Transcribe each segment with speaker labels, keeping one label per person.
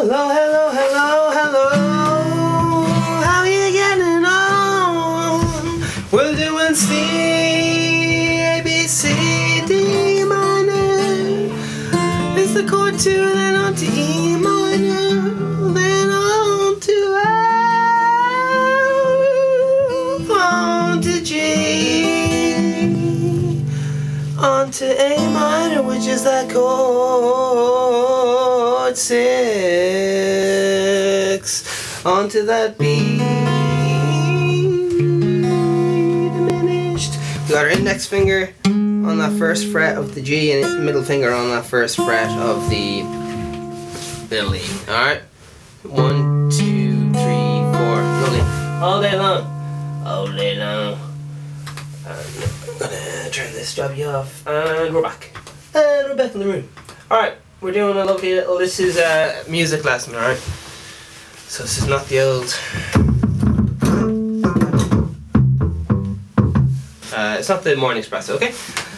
Speaker 1: Hello, hello, hello, hello. How you getting on? We're doing C, A, B, C, D minor. It's the chord two, then on to E minor, then on to F, on to G, on to A minor, which is that chord six, on to that B diminished. We got our index finger on that first fret of the G and middle finger on that first fret of the E. Alright? One, two, three, four. Lovely. All day long. All day long. And I'm gonna turn this jobby off. And we're back. And we're back in the room. Alright, we're doing a lovely little. This is a music lesson, alright? So this is not the old. Uh, it's not the morning espresso, okay?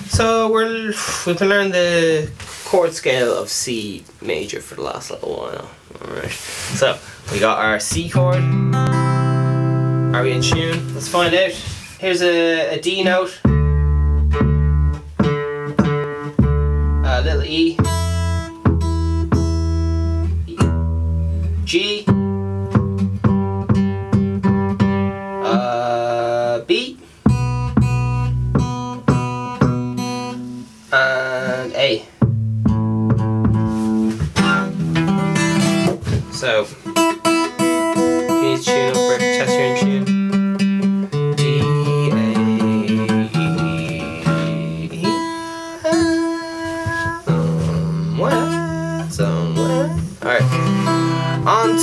Speaker 1: So we're we've been learning the chord scale of C major for the last little while. Alright. So we got our C chord. Are we in tune? Let's find out. Here's a, a D note. A little E. G. Uh, B. And A. So,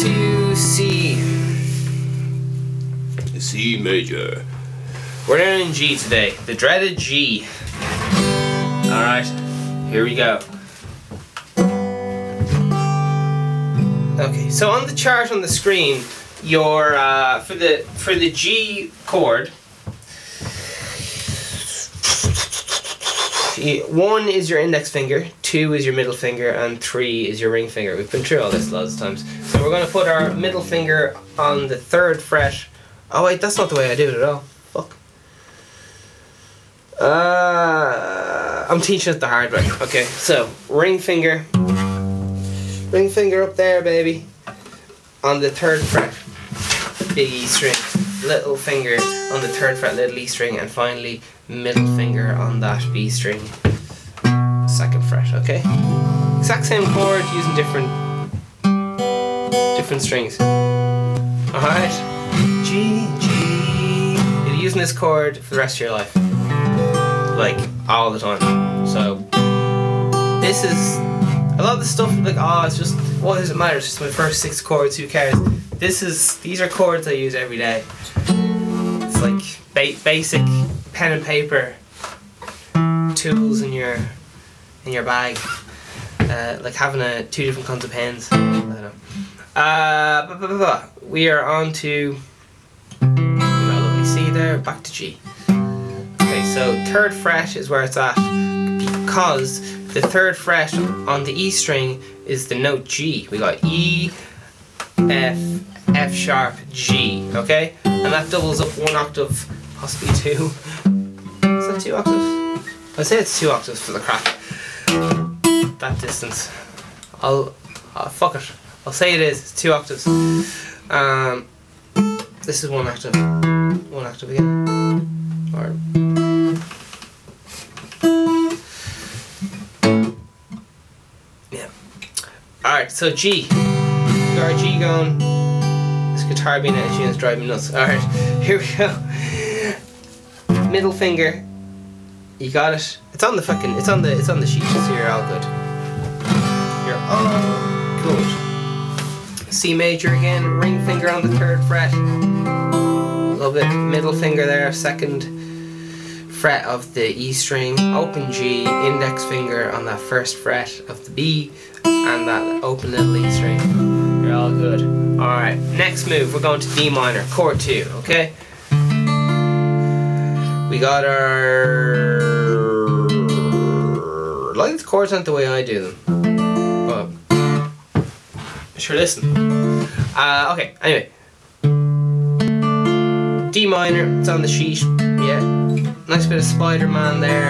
Speaker 1: to C. C major. We're down in G today. The dreaded G. Alright, here we go. Okay, so on the chart on the screen, your uh, for the for the G chord, one is your index finger, two is your middle finger, and three is your ring finger. We've been through all this lots of times. So we're to put our middle finger on the third fret. Oh wait, that's not the way I do it at all. Fuck. Uh, I'm teaching it the hard way. Okay, so ring finger, ring finger up there, baby, on the third fret, big E string, little finger on the third fret, little E string, and finally middle finger on that B string, second fret. Okay, exact same chord using different different strings. All right, G G. You're using this chord for the rest of your life like all the time. So this is a lot of the stuff like oh it's just what does it matter? It's just my first six chords. Who cares? This is these are chords I use every day. It's like ba- basic pen and paper tools in your in your bag. Uh, like having a two different kinds of pens. Uh, blah, blah, blah. We are on to. C there. Back to G. Okay, so third fret is where it's at because the third fret on the E string is the note G. We got E, F, F sharp, G. Okay, and that doubles up one octave, possibly two. Is that two octaves? I'd say it's two octaves for the crack. That distance. I'll, I'll fuck it. I'll say it is. It's two octaves. Um, this is one octave. One octave again. Or Yeah. Alright, so G. Our G going. This guitar being out of is driving nuts. Alright, here we go. Middle finger. You got it. It's on the fucking it's on the it's on the sheet, so you're all good. You're all good. C major again, ring finger on the third fret. Love it. Middle finger there, second fret of the E string, open G, index finger on that first fret of the B, and that open little E string. You're all good. Alright, next move, we're going to D minor, chord 2, okay? We got our. Like the chords aren't the way I do them. Sure, listen. Uh, okay, anyway. D minor, it's on the sheet. Yeah. Nice bit of Spider Man there.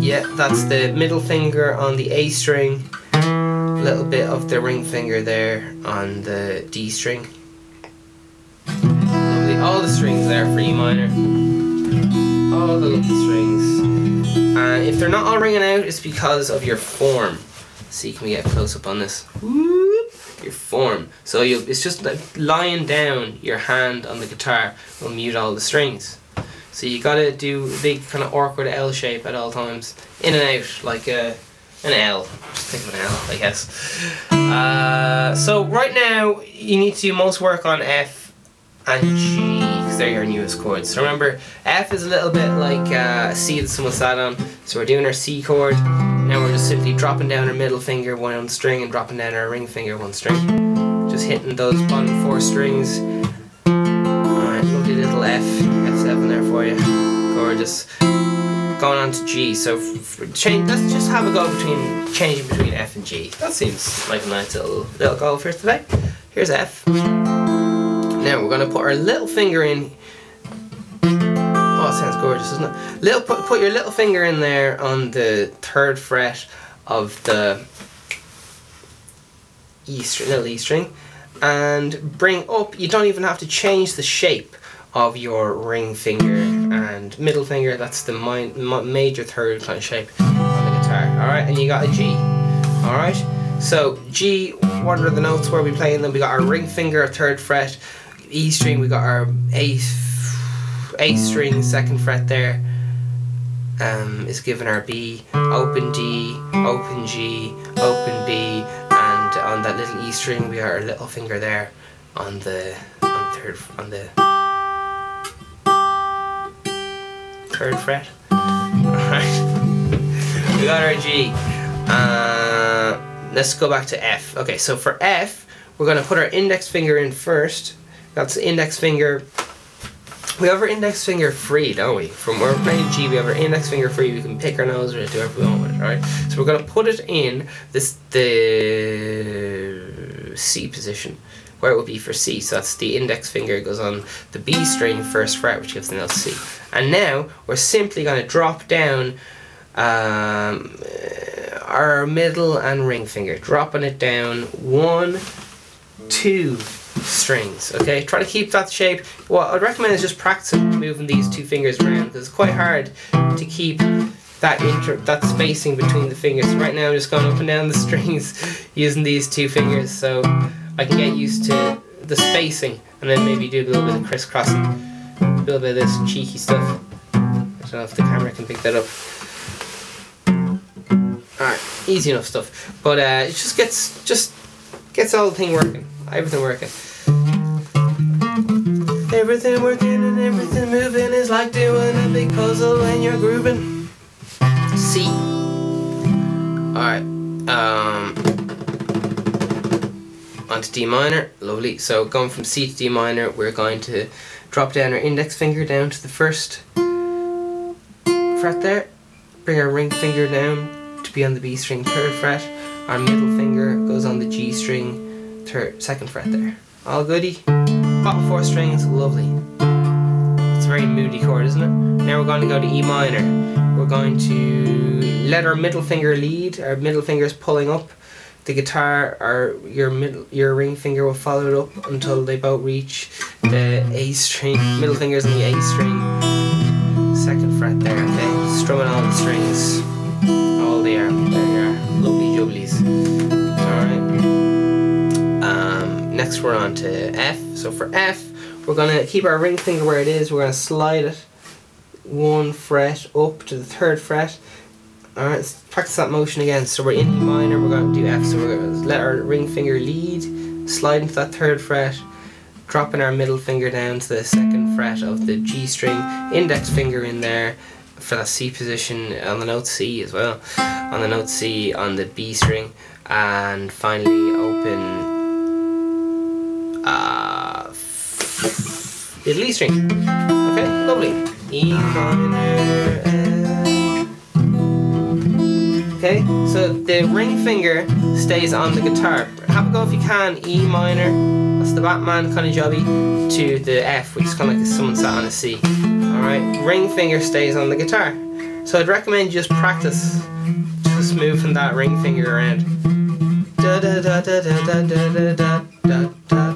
Speaker 1: Yeah, that's the middle finger on the A string. A little bit of the ring finger there on the D string. Lovely. All the strings there for E minor. All the lovely strings. And if they're not all ringing out, it's because of your form. See, can we get a close up on this? Whoop, your form. So you, it's just like lying down your hand on the guitar will mute all the strings. So you gotta do a big kind of awkward L shape at all times, in and out like a an L. Just think of an L, I guess. Uh, so right now you need to do most work on F and G because they're your newest chords. So remember, F is a little bit like uh, a C that someone sat on. So we're doing our C chord. Now we're just simply dropping down our middle finger one string and dropping down our ring finger one string. Just hitting those bottom four strings. Alright, lovely little F, F7 there for you. Gorgeous. Going on to G. So change. Let's just have a go between changing between F and G. That seems like a nice little little goal for today. Here's F. Now we're gonna put our little finger in. Oh, it sounds gorgeous, doesn't it? Little put put your little finger in there on the third fret of the E string, little E string, and bring up. You don't even have to change the shape of your ring finger and middle finger. That's the mi- major third kind of shape on the guitar. All right, and you got a G. All right. So G, what are the notes where we playing them? We got our ring finger, third fret. E string, we got our A, A string, second fret there. Um, is given our B, open D, open G, open B, and on that little E string we got our little finger there on the on third on the third fret. Alright. we got our G. Uh, let's go back to F. Okay, so for F, we're gonna put our index finger in first. That's the index finger. We have our index finger free, don't we? From we're playing G, we have our index finger free. We can pick our nose or do whatever we want with it, alright? So we're gonna put it in this the C position, where it would be for C. So that's the index finger goes on the B string first fret, which gives the note C. And now we're simply gonna drop down um, our middle and ring finger, dropping it down one, two strings. Okay, try to keep that shape. What I'd recommend is just practicing moving these two fingers around because it's quite hard to keep that inter that spacing between the fingers. Right now, I'm just going up and down the strings using these two fingers, so I can get used to the spacing, and then maybe do a little bit of crisscrossing, a little bit of this cheeky stuff. I don't know if the camera can pick that up. Alright, easy enough stuff. But uh, it just gets just gets the thing working. Everything working. Everything working and everything moving is like doing a big puzzle when you're grooving. C. Alright. Um onto D minor. Lovely. So going from C to D minor, we're going to drop down our index finger down to the first fret there. Bring our ring finger down to be on the B string third fret. Our middle finger goes on the G string third second fret there. Mm. All goody. Bottom four strings, lovely. It's a very moody chord, isn't it? Now we're going to go to E minor. We're going to let our middle finger lead. Our middle finger is pulling up. The guitar, or your middle, your ring finger will follow it up until they both reach the A string. Middle finger's on the A string. Second fret there. Okay, strumming all the strings. Next we're on to F. So for F, we're gonna keep our ring finger where it is. We're gonna slide it one fret up to the third fret. Alright, let's practice that motion again. So we're in E minor, we're gonna do F. So we're gonna let our ring finger lead, slide into that third fret, dropping our middle finger down to the second fret of the G string, index finger in there for that C position on the note C as well, on the note C on the B string, and finally open little E string. Okay, lovely. E minor. Okay, so the ring finger stays on the guitar. Have a go if you can. E minor, that's the Batman kind of jobby, to the F, which is kind of like someone sat on a C. Alright, ring finger stays on the guitar. So I'd recommend just practice just moving that ring finger around. Da da da da da da da da da da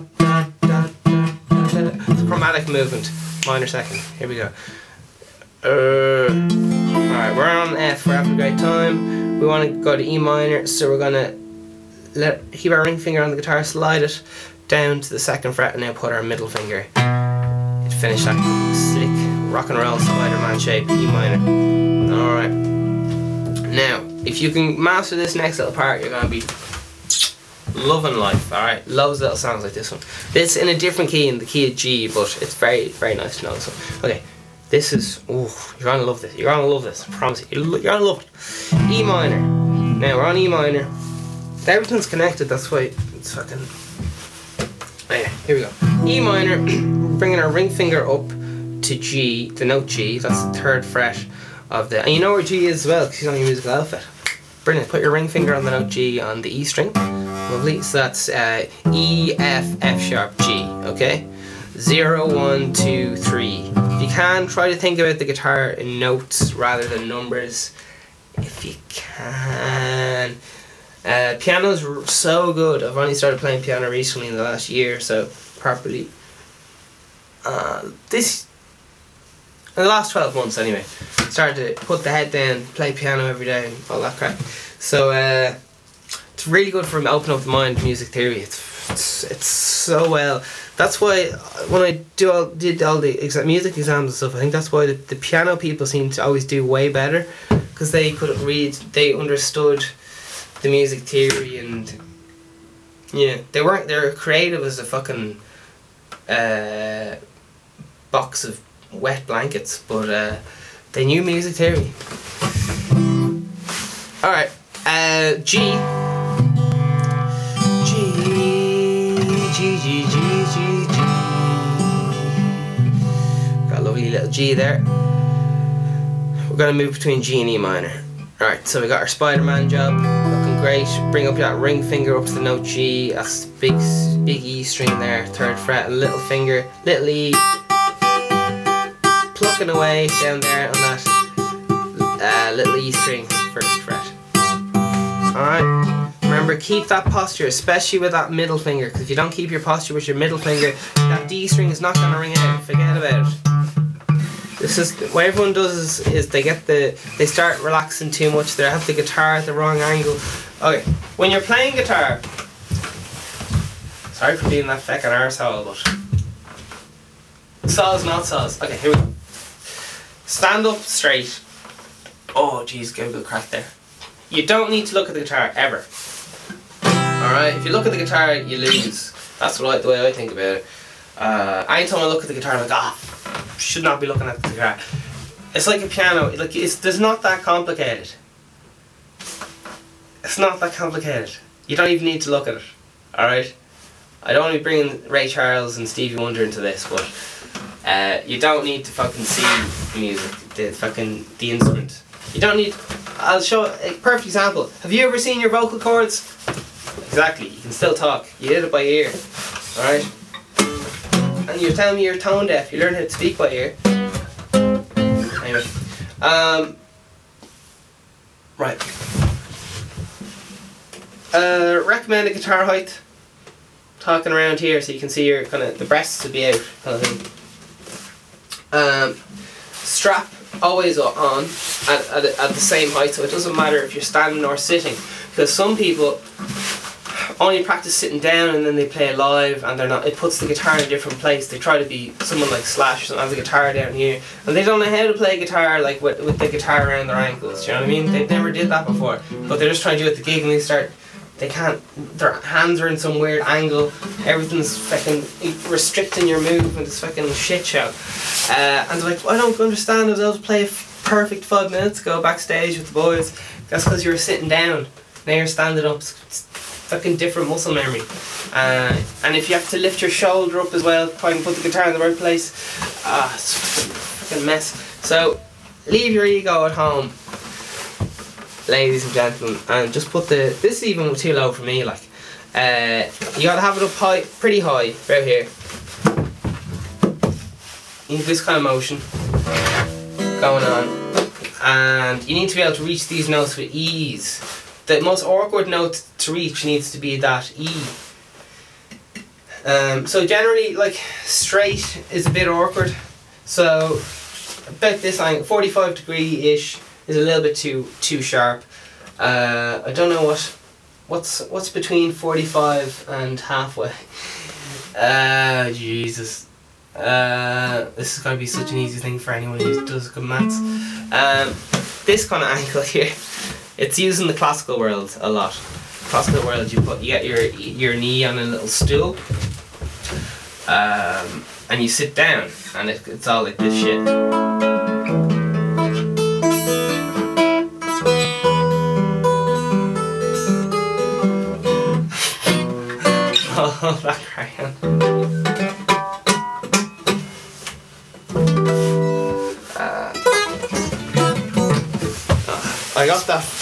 Speaker 1: chromatic movement. Minor second. Here we go. Uh, Alright, we're on F, we're having a great time. We want to go to E minor, so we're gonna let keep our ring finger on the guitar, slide it down to the second fret, and now put our middle finger. To finish that slick rock and roll Spider-Man shape, E minor. Alright. Now, if you can master this next little part, you're gonna be loving life. All right, loves little songs like this one. This in a different key, in the key of G, but it's very, very nice to know. So, okay, this is. Oh, you're gonna love this. You're gonna love this. I promise you. You're gonna love it. E minor. Now we're on E minor. Everything's connected. That's why it's fucking. Yeah, here we go. E minor. bringing our ring finger up to G, the note G. That's the third fret of the. And you know where G is as well, because he's on your musical outfit. Brilliant. Put your ring finger on the note G on the E string. So that's uh, E, F, F sharp, G. Okay? Zero, one, two, three. If you can, try to think about the guitar in notes rather than numbers. If you can. Uh, piano's so good. I've only started playing piano recently in the last year, so properly. Uh, this in the last 12 months anyway started to put the head down play piano every day and all that crap so uh, it's really good for opening up the mind music theory it's, it's, it's so well that's why when I do all, did all the exa- music exams and stuff I think that's why the, the piano people seem to always do way better because they could read they understood the music theory and yeah they weren't they're creative as a fucking uh, box of wet blankets, but uh, they knew music theory. All right, uh, G. G, G, G, G, G. Got a lovely little G there. We're gonna move between G and E minor. All right, so we got our Spider-Man job, looking great. Bring up that ring finger up to the note G. That's big, big E string there, third fret. Little finger, little E plucking away down there on that uh, little E string, first fret. Alright, remember keep that posture, especially with that middle finger, because if you don't keep your posture with your middle finger, that D string is not going to ring out, forget about it. This is what everyone does is, is they get the they start relaxing too much. They have the guitar at the wrong angle. Okay, when you're playing guitar, sorry for being that feckin' arsehole, but saws not saws. Okay, here we go. Stand up straight. Oh, jeez, good crack there. You don't need to look at the guitar ever. Alright, if you look at the guitar, you lose. That's I, the way I think about it. Uh, anytime I look at the guitar, I'm like, ah, should not be looking at the guitar. It's like a piano. Like it's, it's not that complicated. It's not that complicated. You don't even need to look at it. Alright? I don't want to be bringing Ray Charles and Stevie Wonder into this, but uh, you don't need to fucking see music, the fucking the instrument. You don't need. I'll show a perfect example. Have you ever seen your vocal cords? Exactly. You can still talk. You did it by ear. All right. And you're telling me you're tone deaf. You learn how to speak by ear. Anyway, um, right. Uh, recommend a guitar height. Talking around here so you can see your kind of the breasts to be out kind of thing. Um, strap always on at, at, at the same height, so it doesn't matter if you're standing or sitting. Because some people only practice sitting down and then they play live and they're not. It puts the guitar in a different place. They try to be someone like Slash and have the guitar down here, and they don't know how to play guitar like with, with the guitar around their ankles. You know what I mean? They never did that before, but they're just trying to do it at the gig and they start. They can't. Their hands are in some weird angle. Everything's fucking restricting your movement. It's fucking shit show. Uh, and they're like, I don't understand. I was able to play perfect five minutes go backstage with the boys. That's because you were sitting down. Now you're standing up. It's fucking different muscle memory. Uh, and if you have to lift your shoulder up as well, try and put the guitar in the right place. Ah, fucking mess. So leave your ego at home. ladies and gentlemen, and just put the. This is even too low for me. Like, uh, you gotta have it up high, pretty high, right here. You need this kind of motion going on, and you need to be able to reach these notes with ease. The most awkward note to reach needs to be that E. Um, so generally, like straight is a bit awkward. So about this angle, forty-five degree ish, is a little bit too too sharp. Uh, I don't know what what's what's between forty-five and halfway. Uh, Jesus. Uh, this is going to be such an easy thing for anyone who does good maths. Um, this kind of angle here, it's used in the classical world a lot. Classical world, you put you get your your knee on a little stool, um, and you sit down, and it, it's all like this shit. oh, that crayon. I got that.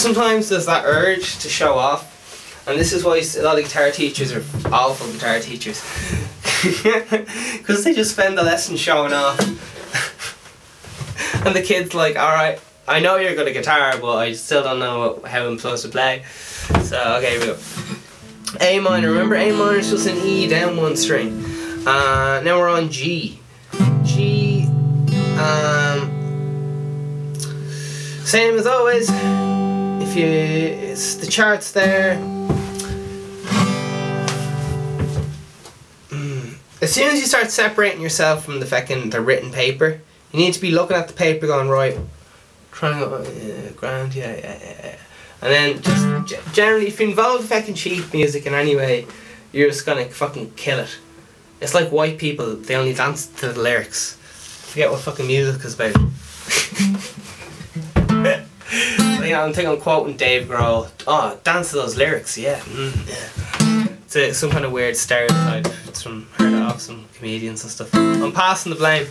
Speaker 1: Sometimes there's that urge to show off, and this is why a lot of guitar teachers are awful guitar teachers. Because they just spend the lesson showing off. and the kid's like, alright, I know you're good at guitar, but I still don't know how I'm supposed to play. So, okay, we go. A minor, remember A minor is just an E down one string. Uh, now we're on G. G, um, same as always. If you, it's the charts there. Mm. As soon as you start separating yourself from the fucking the written paper, you need to be looking at the paper, going right, trying grand, yeah, yeah, yeah, yeah. And then just g- generally, if you involve fucking sheet music in any way, you're just gonna fucking kill it. It's like white people; they only dance to the lyrics. Forget what fucking music is about. know, I think I'm quoting Dave Grohl. Oh, dance to those lyrics, yeah. Mm, yeah. It's a, some kind of weird stereotype. It's from heard off some comedians and stuff. I'm passing the blame.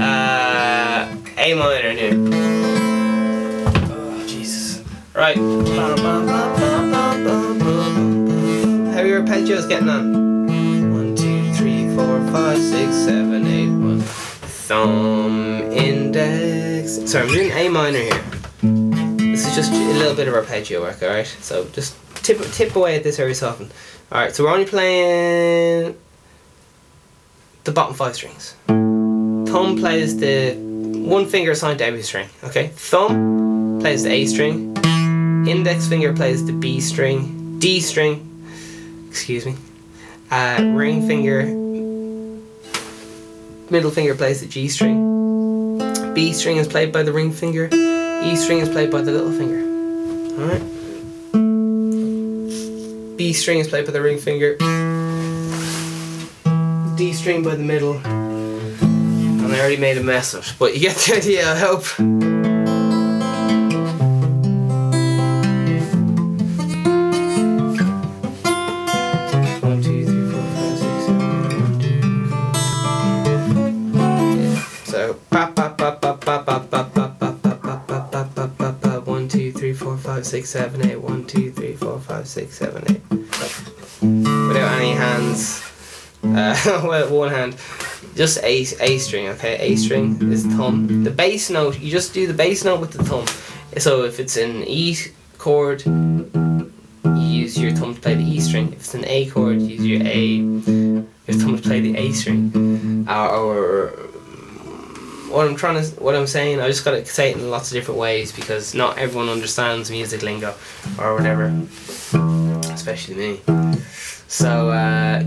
Speaker 1: Uh, A minor new. Oh Jesus! Right. How are your arpeggios getting on? One, two, three, four, five, six, seven, eight, one. Thumb, index. Sorry, I'm doing A minor here. Just a little bit of arpeggio work, alright? So just tip tip away at this every so often. Alright, so we're only playing the bottom five strings. Thumb plays the one finger assigned to every string, okay? Thumb plays the A string, index finger plays the B string, D string, excuse me, uh, ring finger, middle finger plays the G string, B string is played by the ring finger, E string is played by the little finger. Alright. B string is played by the ring finger. D string by the middle. And I already made a mess of it. But you get the idea, I hope. Six seven eight one two three four five six seven eight. Without any hands. Uh, well one hand. Just A A string okay? A string is thumb. The bass note you just do the bass note with the thumb. So if it's an E chord you use your thumb to play the E string. If it's an A chord you use your A your thumb to play the A string. Or, or what I'm trying to what I'm saying I just gotta say it in lots of different ways because not everyone understands music lingo or whatever especially me. So uh,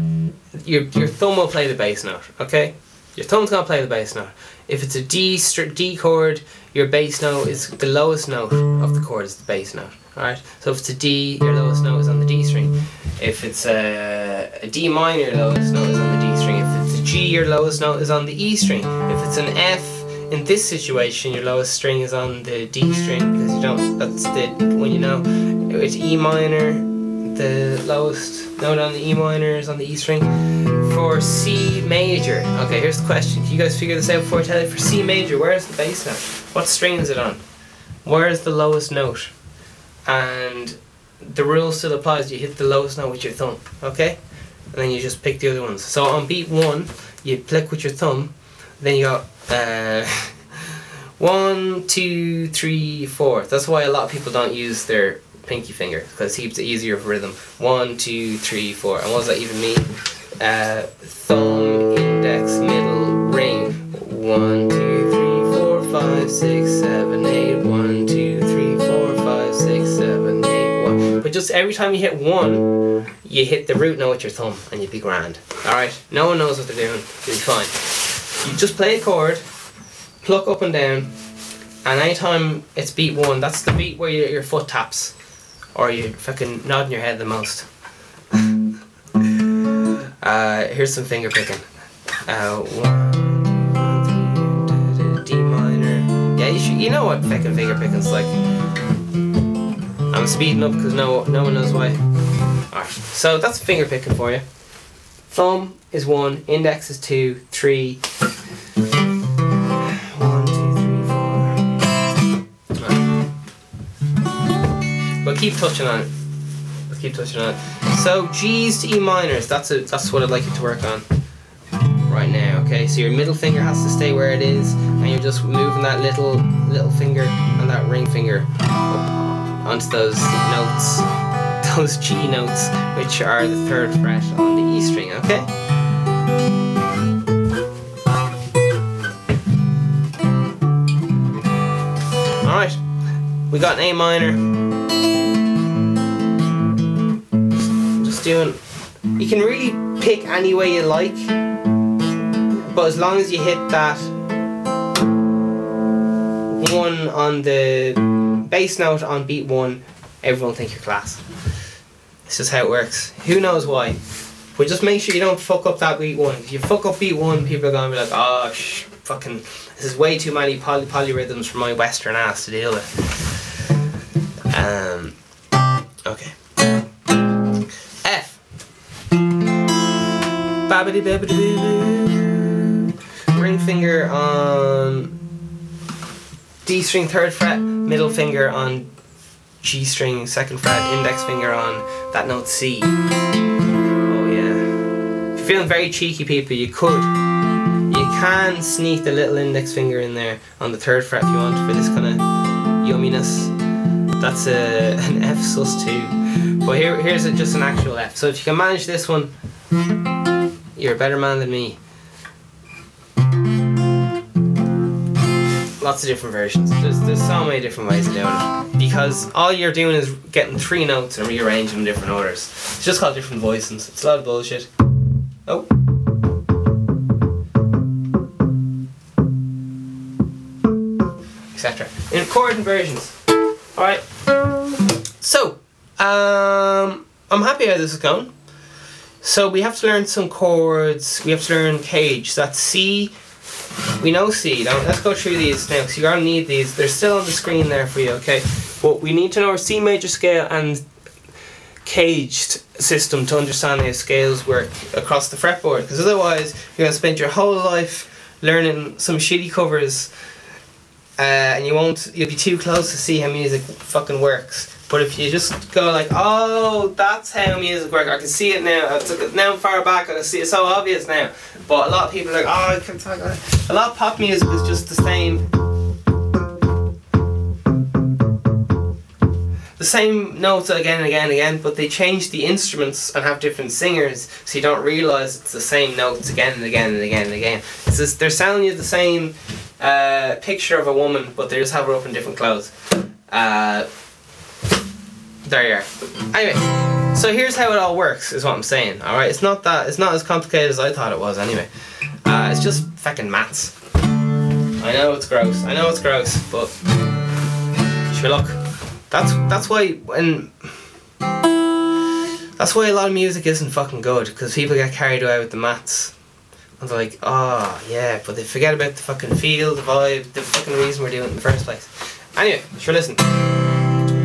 Speaker 1: your your thumb will play the bass note okay? Your thumb's gonna play the bass note. If it's a D str- D chord your bass note is the lowest note of the chord is the bass note alright? So if it's a D your lowest note is on the D string. If it's a, a D minor your lowest note is on the D string. If it's a G your lowest note is on the E string. If it's an F in this situation your lowest string is on the D string because you don't that's the when you know it's E minor the lowest note on the E minor is on the E string for C major okay here's the question can you guys figure this out before I tell you for C major where's the bass note what string is it on where's the lowest note? And the rule still applies. You hit the lowest note with your thumb, okay? And then you just pick the other ones. So on beat one, you click with your thumb. Then you got uh, one, two, three, four. That's why a lot of people don't use their pinky finger because it keeps it easier for rhythm. One, two, three, four. And what does that even mean? Uh, thumb, index, middle, ring. One, two, three, four, five, six, seven, eight. One, two, three, four, five, six, seven, eight, one. But just every time you hit one, you hit the root note with your thumb and you'd be grand. Alright? No one knows what they're doing. You'll be fine. You just play a chord, pluck up and down, and anytime it's beat one, that's the beat where your, your foot taps. Or you're fucking nodding your head the most. uh, here's some finger picking. Uh, one, D minor. Yeah, you, should, you know what fucking finger picking's like. I'm speeding up because no, no one knows why. Alright, so that's finger picking for you. Thumb is one, index is two, three. One, two, three, four. Alright. But keep touching on it. Let's keep touching on it. So G's to E minors, that's a that's what I'd like you to work on right now, okay? So your middle finger has to stay where it is and you're just moving that little little finger and that ring finger onto those notes those G notes, which are the third fret on the E string, okay? Alright, we got an A minor. Just doing. You can really pick any way you like, but as long as you hit that one on the bass note on beat one, everyone think you're class. This is how it works. Who knows why? But just make sure you don't fuck up that beat one. If you fuck up beat one, people are gonna be like, oh, sh- fucking, this is way too many poly- polyrhythms for my Western ass to deal with. Um, okay. F. Ring finger on D string third fret, middle finger on G string second fret, index finger on that note C. Oh yeah. If you're feeling very cheeky, people, you could. Can sneak the little index finger in there on the third fret if you want for this kind of yumminess. That's a, an F sus two. But here, here's a, just an actual F. So if you can manage this one, you're a better man than me. Lots of different versions. There's, there's so many different ways of doing it. Because all you're doing is getting three notes and rearranging them in different orders. It's just called different voicings. It's a lot of bullshit. Oh. In chord inversions. Alright. So, um, I'm happy how this is going. So we have to learn some chords. We have to learn cage. So that's C. We know C. Now let's go through these now. because you're gonna need these. They're still on the screen there for you. Okay. What we need to know our C major scale and caged system to understand how scales work across the fretboard. Because otherwise, you're gonna spend your whole life learning some shitty covers, uh, and you won't. You'll be too close to see how music fucking works. But if you just go like, oh, that's how music works. I can see it now. It's like, now I'm far back. I can see it so obvious now. But a lot of people are like, oh, I can't talk. it." A lot of pop music is just the same. The same notes again and again and again, but they change the instruments and have different singers, so you don't realize it's the same notes again and again and again and again. It's just, they're selling you the same uh, picture of a woman, but they just have her up in different clothes. Uh, there you are. Anyway, so here's how it all works, is what I'm saying. All right, it's not that it's not as complicated as I thought it was. Anyway, uh, it's just fucking maths. I know it's gross. I know it's gross, but sure, look, that's that's why when. That's why a lot of music isn't fucking good because people get carried away with the maths. And they're like, oh yeah, but they forget about the fucking feel, the vibe, the fucking reason we're doing it in the first place. Anyway, sure, listen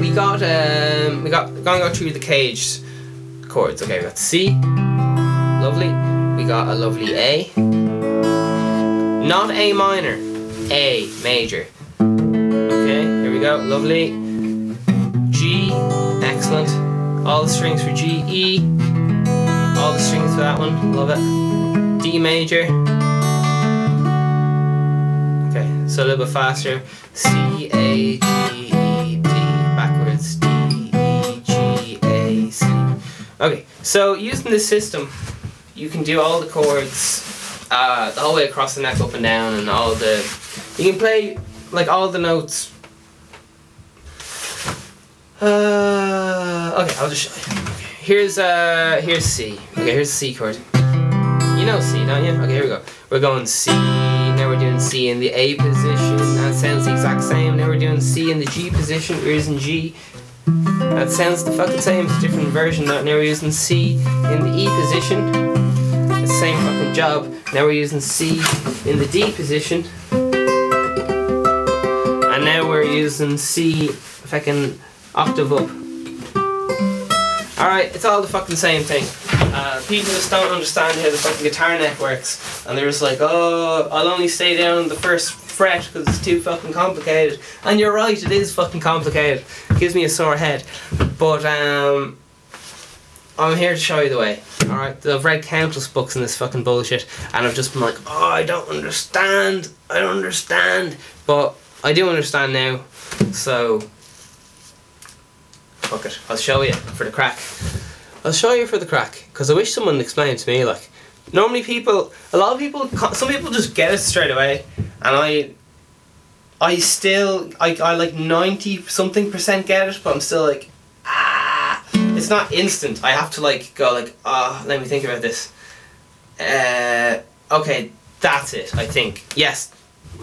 Speaker 1: we got um we got gonna go through the cage chords. Okay, we got C, lovely. We got a lovely A, not A minor, A major. Okay, here we go, lovely. G, excellent. All the strings for G, E. All the strings for that one, love it. D major. Okay, so a little bit faster. C, A, G, E, D, backwards. D, E, G, A, C. Okay, so using this system, you can do all the chords uh, the whole way across the neck, up and down, and all the. You can play like all the notes. Uh, okay, I'll just show you. Here's uh, here's C. Okay, here's C chord. You know C, don't you? Okay, here we go. We're going C. Now we're doing C in the A position. That sounds the exact same. Now we're doing C in the G position. We're using G. That sounds the fucking same. It's a different version. Now we're using C in the E position. The same fucking job. Now we're using C in the D position. And now we're using C fucking octave up. Alright, it's all the fucking same thing. Uh, people just don't understand how the fucking guitar neck works. And they're just like, oh, I'll only stay down the first fret because it's too fucking complicated. And you're right, it is fucking complicated. It gives me a sore head. But, um, I'm here to show you the way. Alright, I've read countless books in this fucking bullshit, and I've just been like, oh, I don't understand. I don't understand. But I do understand now. So, fuck it. I'll show you for the crack. I'll show you for the crack because I wish someone explained to me. Like, normally people, a lot of people, some people just get it straight away, and I, I still, I, I like ninety something percent get it, but I'm still like, ah, it's not instant. I have to like go like, ah, oh, let me think about this. Uh, okay, that's it. I think yes,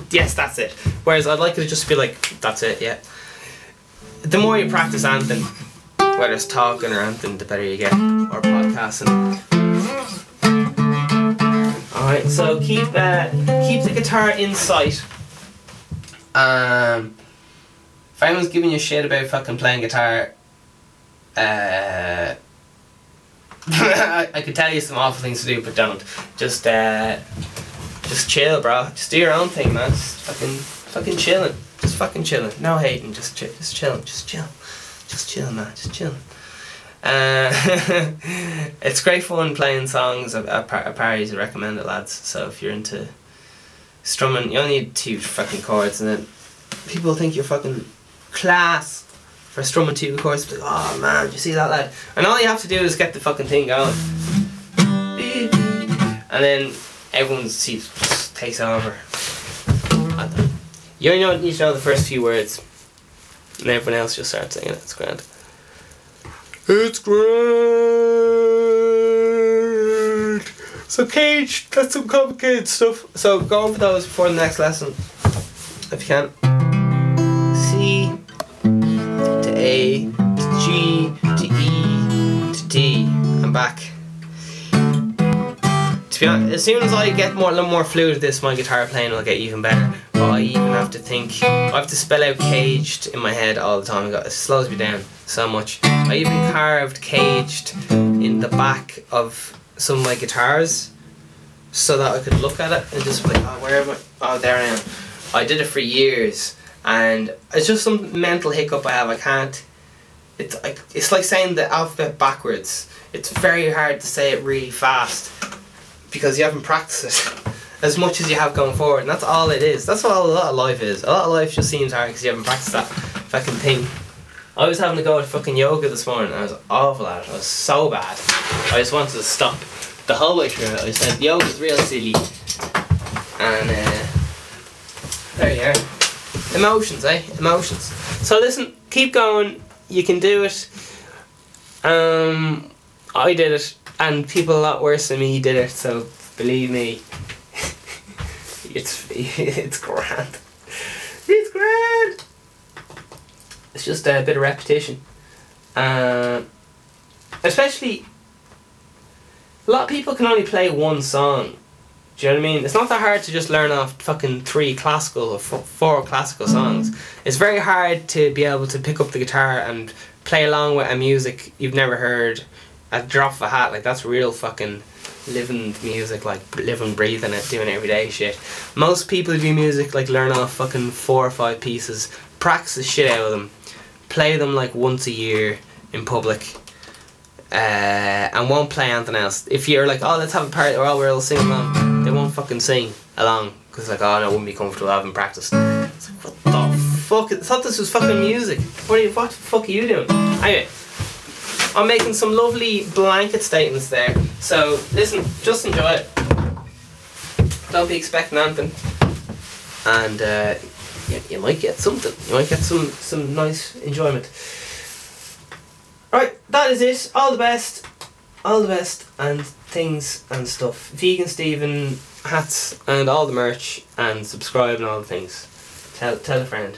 Speaker 1: yes, that's it. Whereas I'd like it to just be like, that's it, yeah. The more you practice anything, whether it's talking or anything, the better you get, or podcasting. Alright, so keep uh, keep the guitar in sight. Um, if anyone's giving you shit about fucking playing guitar, uh, I, I could tell you some awful things to do, but don't. Just uh, just chill, bro. Just do your own thing, man. Just fucking fucking chilling. Just fucking chilling. No hating. Just chill. Just chilling. Just chill. Just chill, man. Just chill. Uh, it's great fun playing songs at, at, at parties. I recommend it, lads. So if you're into strumming, you only need two fucking chords, and then people think you're fucking class for strumming two chords. Like, oh man, you see that lad? And all you have to do is get the fucking thing going, and then everyone sees takes over. You only need to know the first few words, and everyone else just starts singing it. It's grand. It's great. So Cage, that's some complicated stuff. So go over those before the next lesson, if you can. C to A to G to E to D and back. Be honest, as soon as I get more a little more fluid with this, my guitar playing will get even better. But I even have to think. I have to spell out caged in my head all the time. It slows me down so much. I even carved caged in the back of some of my guitars so that I could look at it and just be like, oh, where am I? Oh, there I am. I did it for years, and it's just some mental hiccup I have. I can't. It's like it's like saying the alphabet backwards. It's very hard to say it really fast because you haven't practiced it as much as you have going forward, and that's all it is. That's all a lot of life is. A lot of life just seems hard because you haven't practiced that fucking thing. I was having to go to fucking yoga this morning. I was awful at it. I was so bad. I just wanted to stop the whole way through. I said yoga's real silly, and uh, there you are. Emotions, eh? Emotions. So listen, keep going. You can do it. Um, I did it, and people a lot worse than me did it. So believe me, it's it's grand. It's grand. It's just a bit of repetition. Uh, especially, a lot of people can only play one song. Do you know what I mean? It's not that hard to just learn off fucking three classical or f- four classical songs. It's very hard to be able to pick up the guitar and play along with a music you've never heard the drop of a hat. Like, that's real fucking living music, like living, breathing it, doing everyday shit. Most people who do music like learn off fucking four or five pieces practice the shit out of them, play them like once a year in public, uh, and won't play anything else. If you're like, oh, let's have a party, or oh, we'll sing along, they won't fucking sing along because like, oh, no, I wouldn't be comfortable having practiced. It's like, what the fuck? I thought this was fucking music. What are you? What the fuck are you doing? Anyway. I'm making some lovely blanket statements there. So listen, just enjoy it. Don't be expecting anything. And uh, you, you might get something. You might get some, some nice enjoyment. Right, that is it. All the best. All the best and things and stuff. Vegan Stephen hats and all the merch and subscribe and all the things. Tell tell a friend.